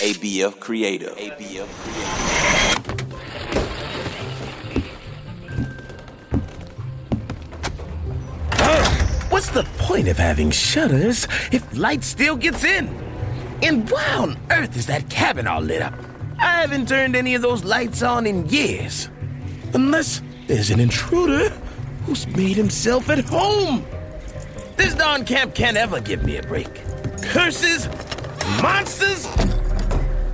ABF Creative. ABF Creative. What's the point of having shutters if light still gets in? And why on earth is that cabin all lit up? I haven't turned any of those lights on in years. Unless there's an intruder who's made himself at home. This darn camp can't ever give me a break. Curses, monsters,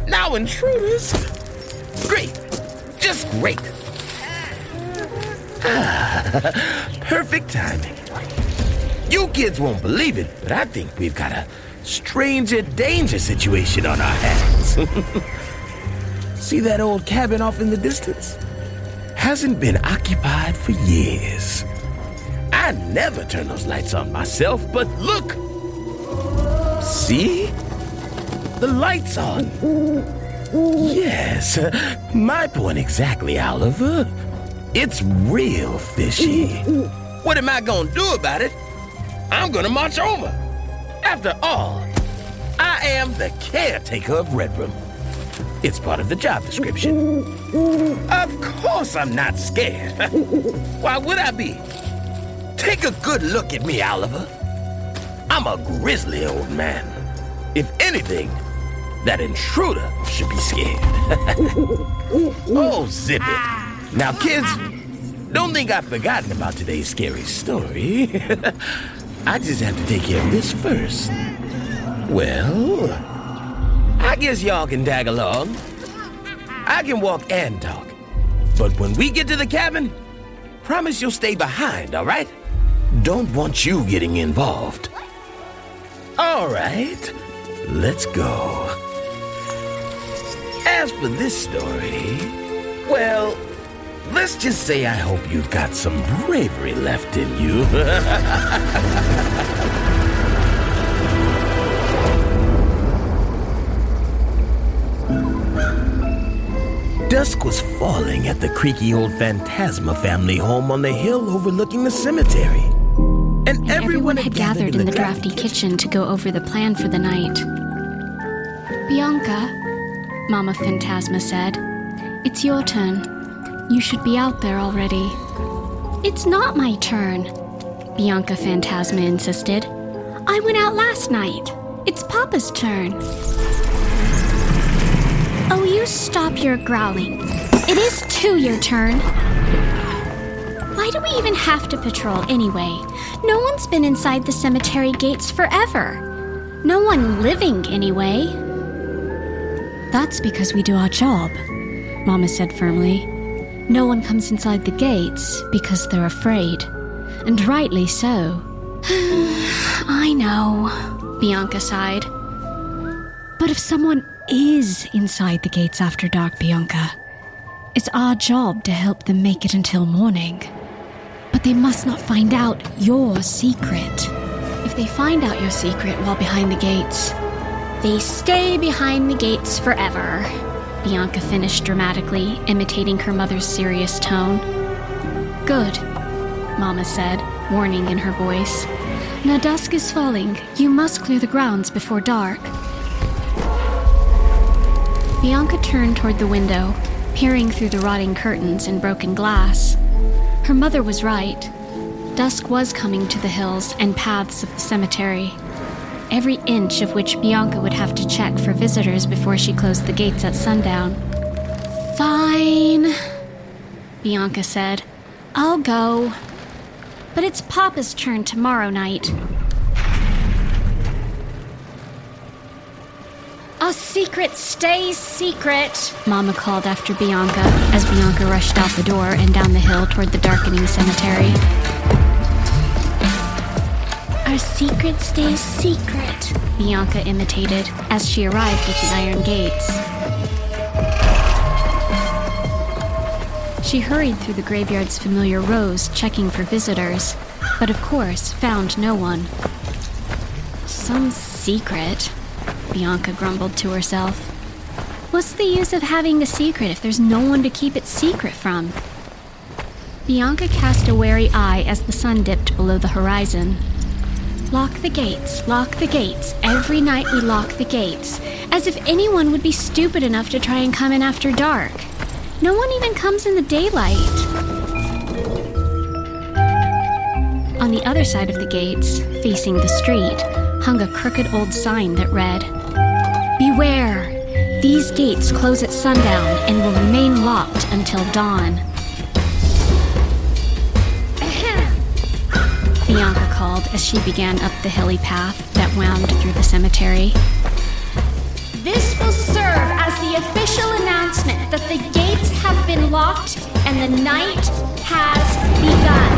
now intruders. Great, just great. Perfect timing. You kids won't believe it, but I think we've got a stranger danger situation on our hands. See that old cabin off in the distance? Hasn't been occupied for years. I never turn those lights on myself, but look! See? The light's on. Yes, uh, my point exactly, Oliver. It's real fishy. What am I gonna do about it? I'm gonna march over. After all, I am the caretaker of Red Room. It's part of the job description. Of course I'm not scared. Why would I be? Take a good look at me, Oliver. I'm a grizzly old man. If anything, that intruder should be scared. oh, zip it. Now, kids, don't think I've forgotten about today's scary story. I just have to take care of this first. Well, I guess y'all can tag along. I can walk and talk. But when we get to the cabin, promise you'll stay behind, all right? Don't want you getting involved. All right, let's go. As for this story, well, let's just say I hope you've got some bravery left in you. Dusk was falling at the creaky old Phantasma family home on the hill overlooking the cemetery. And, And everyone, had gathered in the drafty kitchen to go over the plan for the night. Bianca, Mama Phantasma said, it's your turn. You should be out there already. It's not my turn, Bianca Phantasma insisted. I went out last night. It's Papa's turn. Oh, you stop your growling. It is too your turn. Why do we even have to patrol anyway? No one's been inside the cemetery gates forever. No one living, anyway. That's because we do our job, Mama said firmly. No one comes inside the gates because they're afraid. And rightly so. I know, Bianca sighed. But if someone is inside the gates after dark, Bianca, it's our job to help them make it until morning. They must not find out your secret. If they find out your secret while behind the gates, they stay behind the gates forever. Bianca finished dramatically, imitating her mother's serious tone. Good, Mama said, warning in her voice. Now dusk is falling. You must clear the grounds before dark. Bianca turned toward the window, peering through the rotting curtains and broken glass. Her mother was right. Dusk was coming to the hills and paths of the cemetery, every inch of which Bianca would have to check for visitors before she closed the gates at sundown. Fine, Bianca said. I'll go. But it's Papa's turn tomorrow night. A secret stays secret, Mama called after Bianca as Bianca rushed out the door and down the hill toward the darkening cemetery. Our secret stays secret, Bianca imitated as she arrived at the iron gates. She hurried through the graveyard's familiar rows, checking for visitors, but of course found no one. Some secret, Bianca grumbled to herself. What's the use of having a secret if there's no one to keep it secret from? Bianca cast a wary eye as the sun dipped below the horizon. Lock the gates, lock the gates. Every night we lock the gates. As if anyone would be stupid enough to try and come in after dark. No one even comes in the daylight. On the other side of the gates, facing the street, hung a crooked old sign that read Beware! These gates close at sundown and will remain locked until dawn. Bianca called as she began up the hilly path that wound through the cemetery. This will serve as the official announcement that the gates have been locked and the night has begun.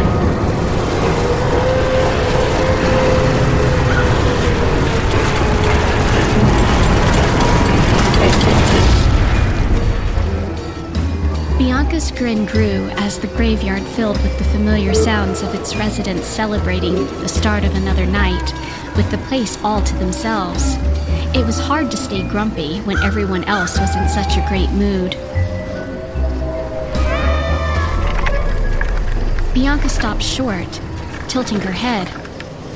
Bianca's grin grew as the graveyard filled with the familiar sounds of its residents celebrating the start of another night, with the place all to themselves. It was hard to stay grumpy when everyone else was in such a great mood. Bianca stopped short, tilting her head.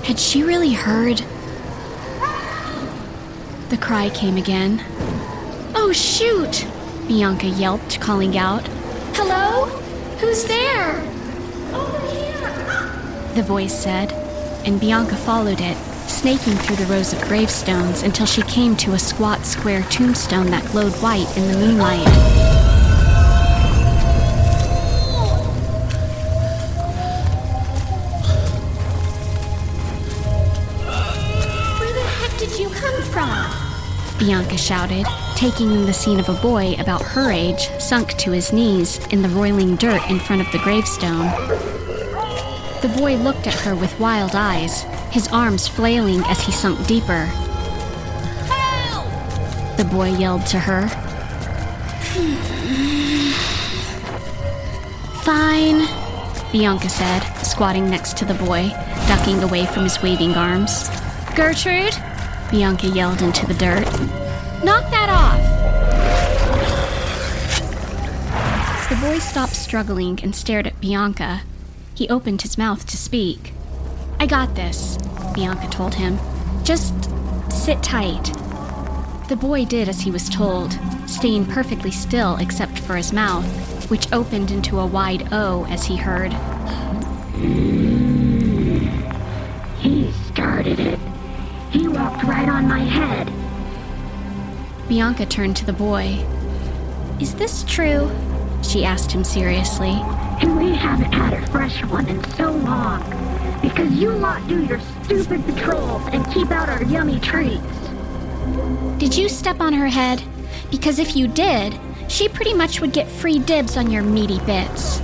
Had she really heard? The cry came again. Oh, shoot! Bianca yelped, calling out. Hello? Who's there? Over here! The voice said, and Bianca followed it, snaking through the rows of gravestones until she came to a squat square tombstone that glowed white in the moonlight. Where the heck did you come from? Bianca shouted, taking in the scene of a boy about her age sunk to his knees in the roiling dirt in front of the gravestone. The boy looked at her with wild eyes, his arms flailing as he sunk deeper. Help! The boy yelled to her. Fine, Bianca said, squatting next to the boy, ducking away from his waving arms. Gertrude? Bianca yelled into the dirt. Knock that off! The boy stopped struggling and stared at Bianca. He opened his mouth to speak. I got this, Bianca told him. Just sit tight. The boy did as he was told, staying perfectly still except for his mouth, which opened into a wide O as he heard. He started it. He walked right on my head. Bianca turned to the boy. Is this true? She asked him seriously. And we haven't had a fresh one in so long. Because you lot do your stupid patrols and keep out our yummy treats. Did you step on her head? Because if you did, she pretty much would get free dibs on your meaty bits.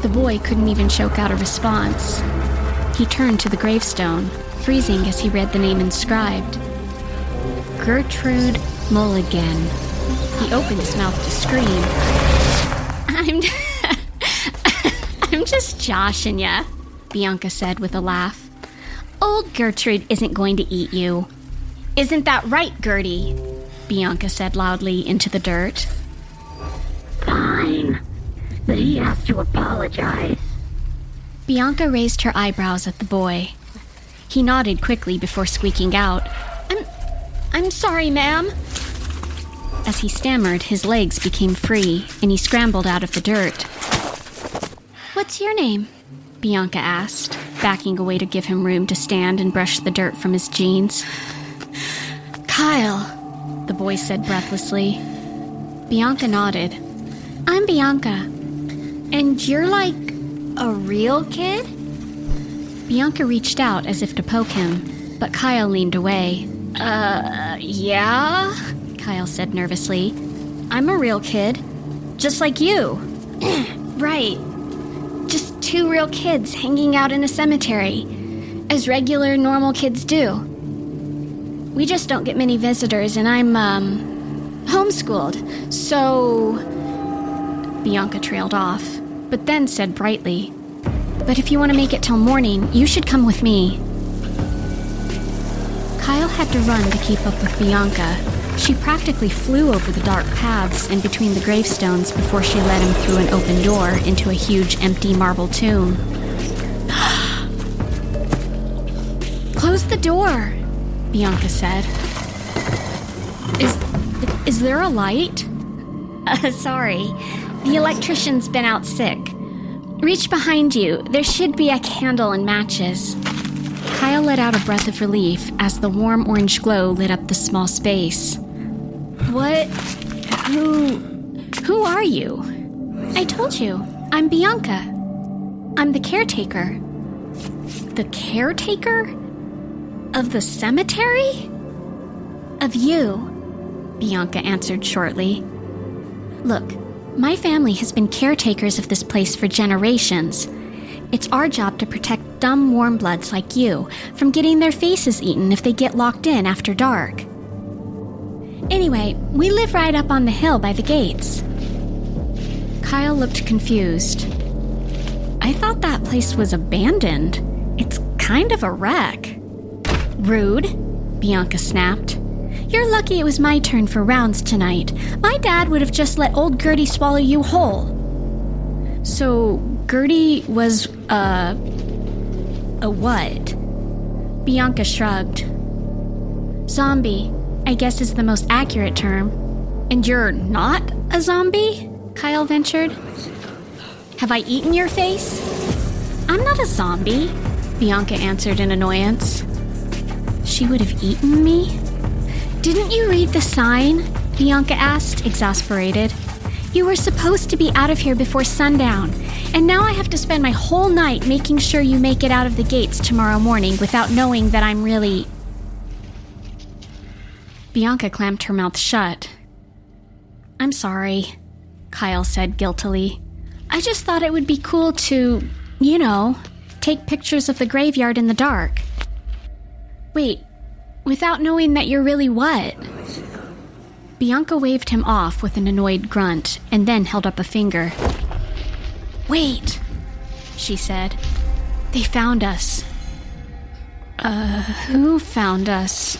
The boy couldn't even choke out a response. He turned to the gravestone, freezing as he read the name inscribed Gertrude Mulligan. He opened his mouth to scream. I'm. I'm just joshing ya, Bianca said with a laugh. Old Gertrude isn't going to eat you. Isn't that right, Gertie? Bianca said loudly into the dirt. Fine. But he has to apologize. Bianca raised her eyebrows at the boy. He nodded quickly before squeaking out, I'm. I'm sorry, ma'am. As he stammered, his legs became free, and he scrambled out of the dirt. What's your name? Bianca asked, backing away to give him room to stand and brush the dirt from his jeans. Kyle, the boy said breathlessly. Bianca nodded. I'm Bianca. And you're like a real kid? Bianca reached out as if to poke him, but Kyle leaned away. Uh, yeah? Kyle said nervously. I'm a real kid. Just like you. right. Just two real kids hanging out in a cemetery. As regular, normal kids do. We just don't get many visitors, and I'm, um, homeschooled. So. Bianca trailed off, but then said brightly, But if you want to make it till morning, you should come with me. Had to run to keep up with Bianca. She practically flew over the dark paths and between the gravestones before she led him through an open door into a huge empty marble tomb. Close the door, Bianca said. Is is there a light? Uh, sorry. The electrician's been out sick. Reach behind you. There should be a candle and matches. Kyle let out a breath of relief as the warm orange glow lit up the small space. What? Who. Who are you? I told you. I'm Bianca. I'm the caretaker. The caretaker? Of the cemetery? Of you, Bianca answered shortly. Look, my family has been caretakers of this place for generations. It's our job to protect dumb warm bloods like you from getting their faces eaten if they get locked in after dark. Anyway, we live right up on the hill by the gates. Kyle looked confused. I thought that place was abandoned. It's kind of a wreck. Rude, Bianca snapped. You're lucky it was my turn for rounds tonight. My dad would have just let old Gertie swallow you whole. So, Gertie was, uh. A what? Bianca shrugged. Zombie, I guess is the most accurate term. And you're not a zombie? Kyle ventured. Have I eaten your face? I'm not a zombie, Bianca answered in annoyance. She would have eaten me? Didn't you read the sign? Bianca asked, exasperated. You were supposed to be out of here before sundown, and now I have to spend my whole night making sure you make it out of the gates tomorrow morning without knowing that I'm really. Bianca clamped her mouth shut. I'm sorry, Kyle said guiltily. I just thought it would be cool to, you know, take pictures of the graveyard in the dark. Wait, without knowing that you're really what? Bianca waved him off with an annoyed grunt and then held up a finger. Wait, she said. They found us. Uh, who found us?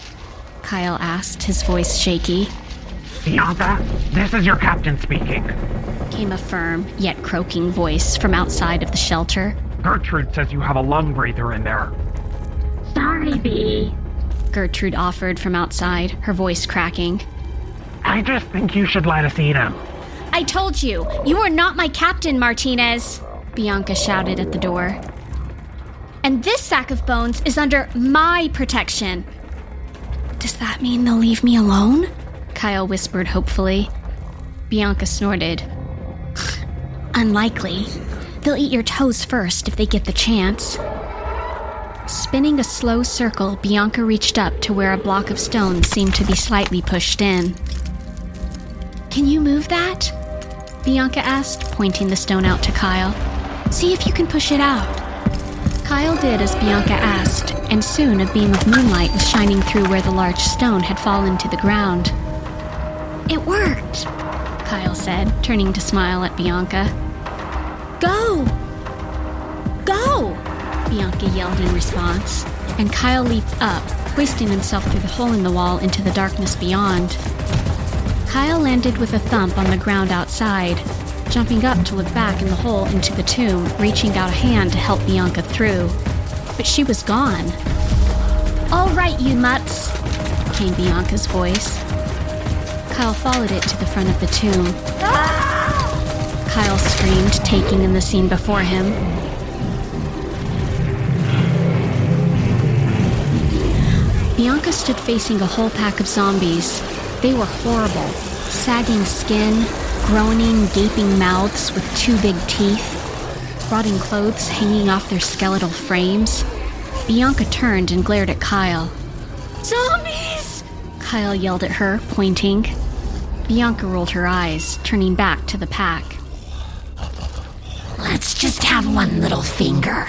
Kyle asked, his voice shaky. Bianca, this is your captain speaking. Came a firm, yet croaking voice from outside of the shelter. Gertrude says you have a lung breather in there. Sorry, B. Gertrude offered from outside, her voice cracking. I just think you should let us eat him. I told you, you are not my captain, Martinez, Bianca shouted at the door. And this sack of bones is under my protection. Does that mean they'll leave me alone? Kyle whispered hopefully. Bianca snorted. Unlikely. They'll eat your toes first if they get the chance. Spinning a slow circle, Bianca reached up to where a block of stone seemed to be slightly pushed in. Can you move that? Bianca asked, pointing the stone out to Kyle. See if you can push it out. Kyle did as Bianca asked, and soon a beam of moonlight was shining through where the large stone had fallen to the ground. It worked, Kyle said, turning to smile at Bianca. Go! Go! Bianca yelled in response, and Kyle leaped up, hoisting himself through the hole in the wall into the darkness beyond. Kyle landed with a thump on the ground outside, jumping up to look back in the hole into the tomb, reaching out a hand to help Bianca through. But she was gone. All right, you mutts, came Bianca's voice. Kyle followed it to the front of the tomb. Kyle screamed, taking in the scene before him. Bianca stood facing a whole pack of zombies. They were horrible sagging skin, groaning, gaping mouths with two big teeth, rotting clothes hanging off their skeletal frames. Bianca turned and glared at Kyle. Zombies! Kyle yelled at her, pointing. Bianca rolled her eyes, turning back to the pack. Let's just have one little finger,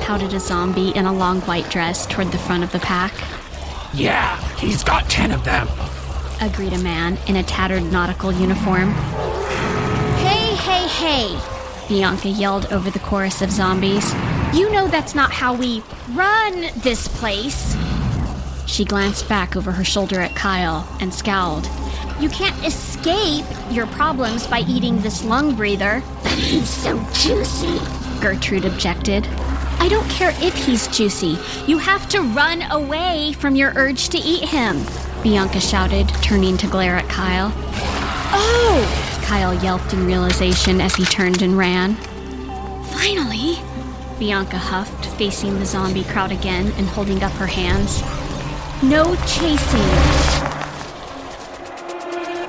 pouted a zombie in a long white dress toward the front of the pack. Yeah, he's got ten of them. Agreed a man in a tattered nautical uniform. Hey, hey, hey! Bianca yelled over the chorus of zombies. You know that's not how we run this place. She glanced back over her shoulder at Kyle and scowled. You can't escape your problems by eating this lung breather. but he's so juicy. Gertrude objected. I don't care if he's juicy. You have to run away from your urge to eat him, Bianca shouted, turning to glare at Kyle. Oh! Kyle yelped in realization as he turned and ran. Finally! Bianca huffed, facing the zombie crowd again and holding up her hands. No chasing!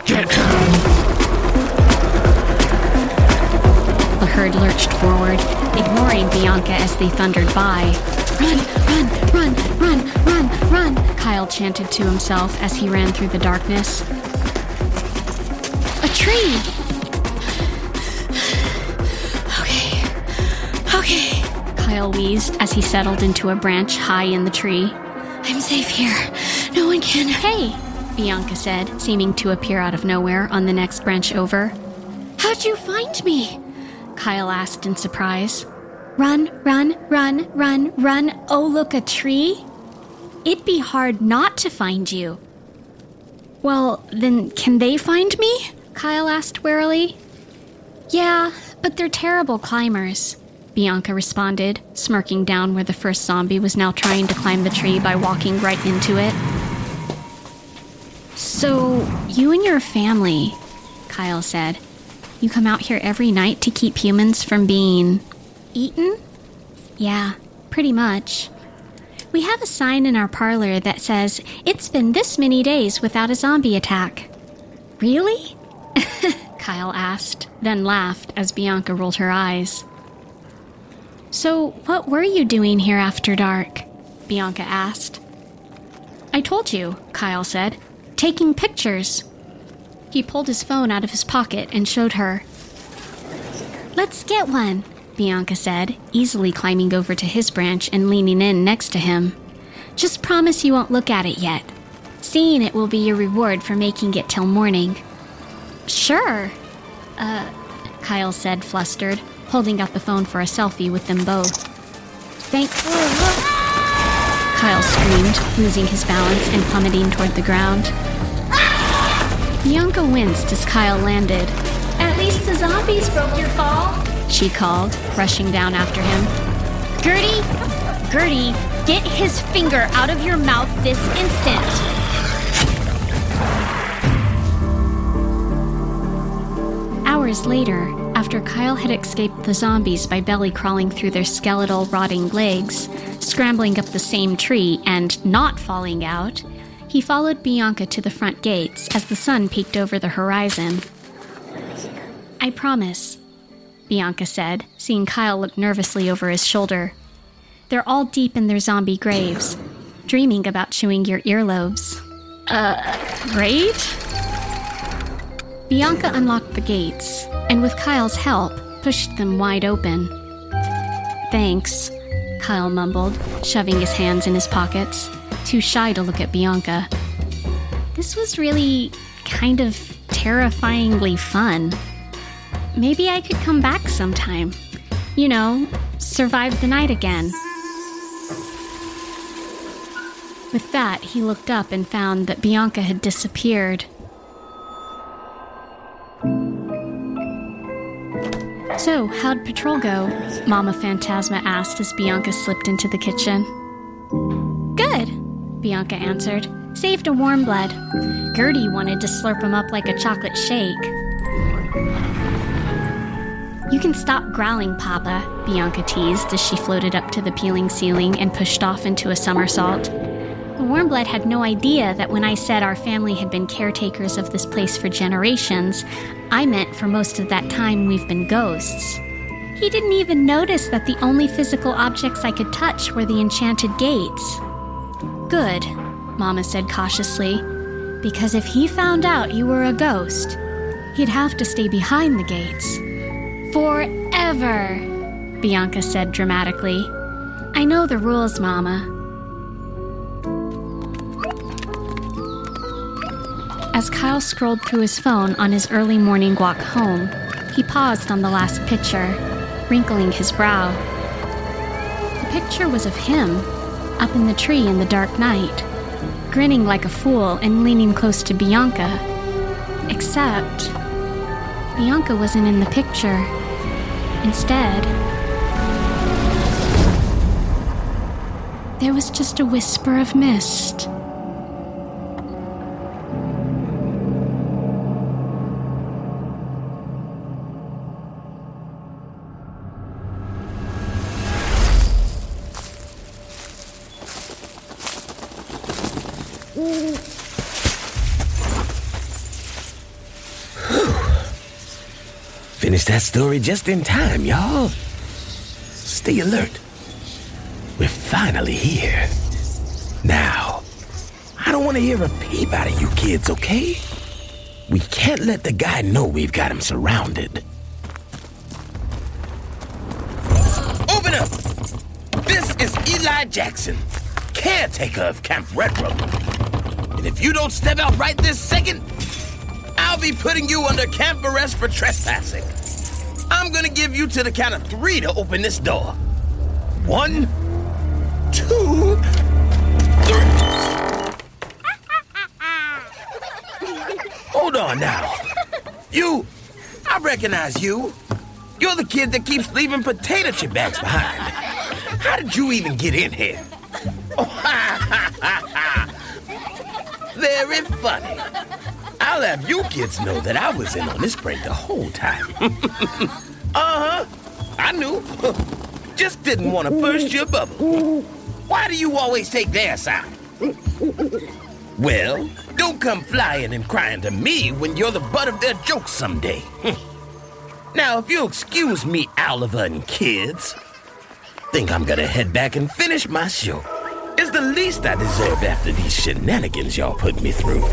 Get him! The herd lurched forward, ignoring Bianca as they thundered by. Run, run, run, run, run, run, Kyle chanted to himself as he ran through the darkness. A tree! Okay, okay, Kyle wheezed as he settled into a branch high in the tree. I'm safe here. No one can. Hey, Bianca said, seeming to appear out of nowhere on the next branch over. How'd you find me? Kyle asked in surprise. Run, run, run, run, run. Oh, look, a tree? It'd be hard not to find you. Well, then can they find me? Kyle asked warily. Yeah, but they're terrible climbers, Bianca responded, smirking down where the first zombie was now trying to climb the tree by walking right into it. So, you and your family, Kyle said, you come out here every night to keep humans from being eaten? Yeah, pretty much. We have a sign in our parlor that says, It's been this many days without a zombie attack. Really? Kyle asked, then laughed as Bianca rolled her eyes. So, what were you doing here after dark? Bianca asked. I told you, Kyle said. Taking pictures. He pulled his phone out of his pocket and showed her. Let's get one, Bianca said, easily climbing over to his branch and leaning in next to him. Just promise you won't look at it yet. Seeing it will be your reward for making it till morning. Sure. Uh, Kyle said, flustered, holding out the phone for a selfie with them both. Thank. Kyle screamed, losing his balance and plummeting toward the ground. Bianca winced as Kyle landed. At least the zombies broke your fall, she called, rushing down after him. Gertie! Gertie, get his finger out of your mouth this instant! Hours later, after Kyle had escaped the zombies by belly crawling through their skeletal, rotting legs, scrambling up the same tree, and not falling out, he followed Bianca to the front gates as the sun peeked over the horizon. I promise, Bianca said, seeing Kyle look nervously over his shoulder. They're all deep in their zombie graves, dreaming about chewing your earlobes. Uh, great? Bianca unlocked the gates, and with Kyle's help, pushed them wide open. Thanks, Kyle mumbled, shoving his hands in his pockets, too shy to look at Bianca. This was really kind of terrifyingly fun. Maybe I could come back sometime. You know, survive the night again. With that, he looked up and found that Bianca had disappeared. So, how'd patrol go? Mama Phantasma asked as Bianca slipped into the kitchen. Bianca answered. Saved a warm blood. Gertie wanted to slurp him up like a chocolate shake. You can stop growling, Papa, Bianca teased as she floated up to the peeling ceiling and pushed off into a somersault. The Warmblood had no idea that when I said our family had been caretakers of this place for generations, I meant for most of that time we've been ghosts. He didn't even notice that the only physical objects I could touch were the enchanted gates. Good, Mama said cautiously, because if he found out you were a ghost, he'd have to stay behind the gates. Forever, Bianca said dramatically. I know the rules, Mama. As Kyle scrolled through his phone on his early morning walk home, he paused on the last picture, wrinkling his brow. The picture was of him, up in the tree in the dark night, grinning like a fool and leaning close to Bianca. Except, Bianca wasn't in the picture. Instead, there was just a whisper of mist. That story just in time, y'all. Stay alert. We're finally here. Now, I don't want to hear a peep out of you kids, okay? We can't let the guy know we've got him surrounded. Open up! This is Eli Jackson, caretaker of Camp Red. And if you don't step out right this second, I'll be putting you under camp arrest for trespassing. I'm gonna give you to the count of three to open this door. One, two, three. Hold on now. You, I recognize you. You're the kid that keeps leaving potato chip bags behind. How did you even get in here? Very funny. I'll have you kids know that I was in on this prank the whole time. uh huh. I knew. Just didn't want to burst your bubble. Why do you always take their side? Well, don't come flying and crying to me when you're the butt of their jokes someday. now, if you'll excuse me, Oliver and kids, think I'm gonna head back and finish my show. It's the least I deserve after these shenanigans y'all put me through.